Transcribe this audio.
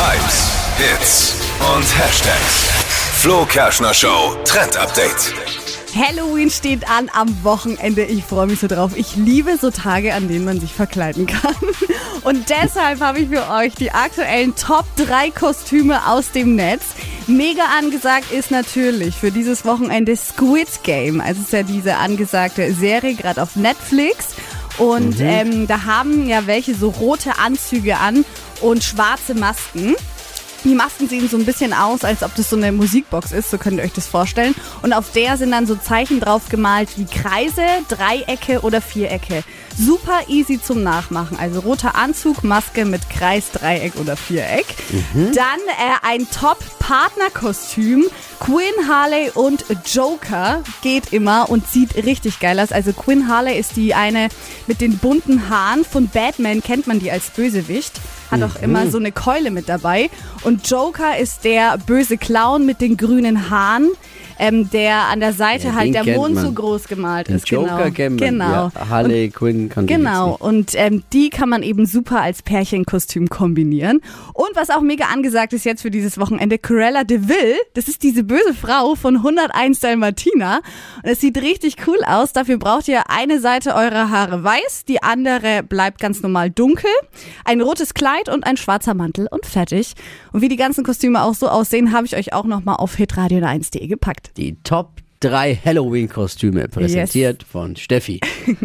Hypes, Hits und Hashtags. Flo Kerschner Show Trend Update. Halloween steht an am Wochenende. Ich freue mich so drauf. Ich liebe so Tage, an denen man sich verkleiden kann. Und deshalb habe ich für euch die aktuellen Top 3 Kostüme aus dem Netz. Mega angesagt ist natürlich für dieses Wochenende Squid Game. Also ist ja diese angesagte Serie gerade auf Netflix. Und ähm, da haben ja welche so rote Anzüge an und schwarze Masken. Die Masken sehen so ein bisschen aus, als ob das so eine Musikbox ist, so könnt ihr euch das vorstellen. Und auf der sind dann so Zeichen drauf gemalt wie Kreise, Dreiecke oder Vierecke. Super easy zum Nachmachen. Also roter Anzug, Maske mit Kreis, Dreieck oder Viereck. Dann äh, ein Top-Partnerkostüm. Quinn Harley und Joker geht immer und sieht richtig geil aus. Also Quinn Harley ist die eine mit den bunten Haaren. Von Batman kennt man die als Bösewicht. Hat auch immer so eine Keule mit dabei. Und Joker ist der böse Clown mit den grünen Haaren, ähm, der an der Seite Ja, halt der Mond man. so groß gemalt Den ist. Joker genau. kennt man. Genau. Ja, Harley Quinn kann Genau, und ähm, die kann man eben super als Pärchenkostüm kombinieren. Und was auch mega angesagt ist jetzt für dieses Wochenende, Cruella de Vil, das ist diese böse Frau von 101 Dalmatina. Und es sieht richtig cool aus. Dafür braucht ihr eine Seite eurer Haare weiß, die andere bleibt ganz normal dunkel, ein rotes Kleid und ein schwarzer Mantel und fertig. Und wie die ganzen Kostüme auch so aussehen, habe ich euch auch nochmal auf hitradio1.de gepackt. Die Top 3 Halloween-Kostüme präsentiert von Steffi.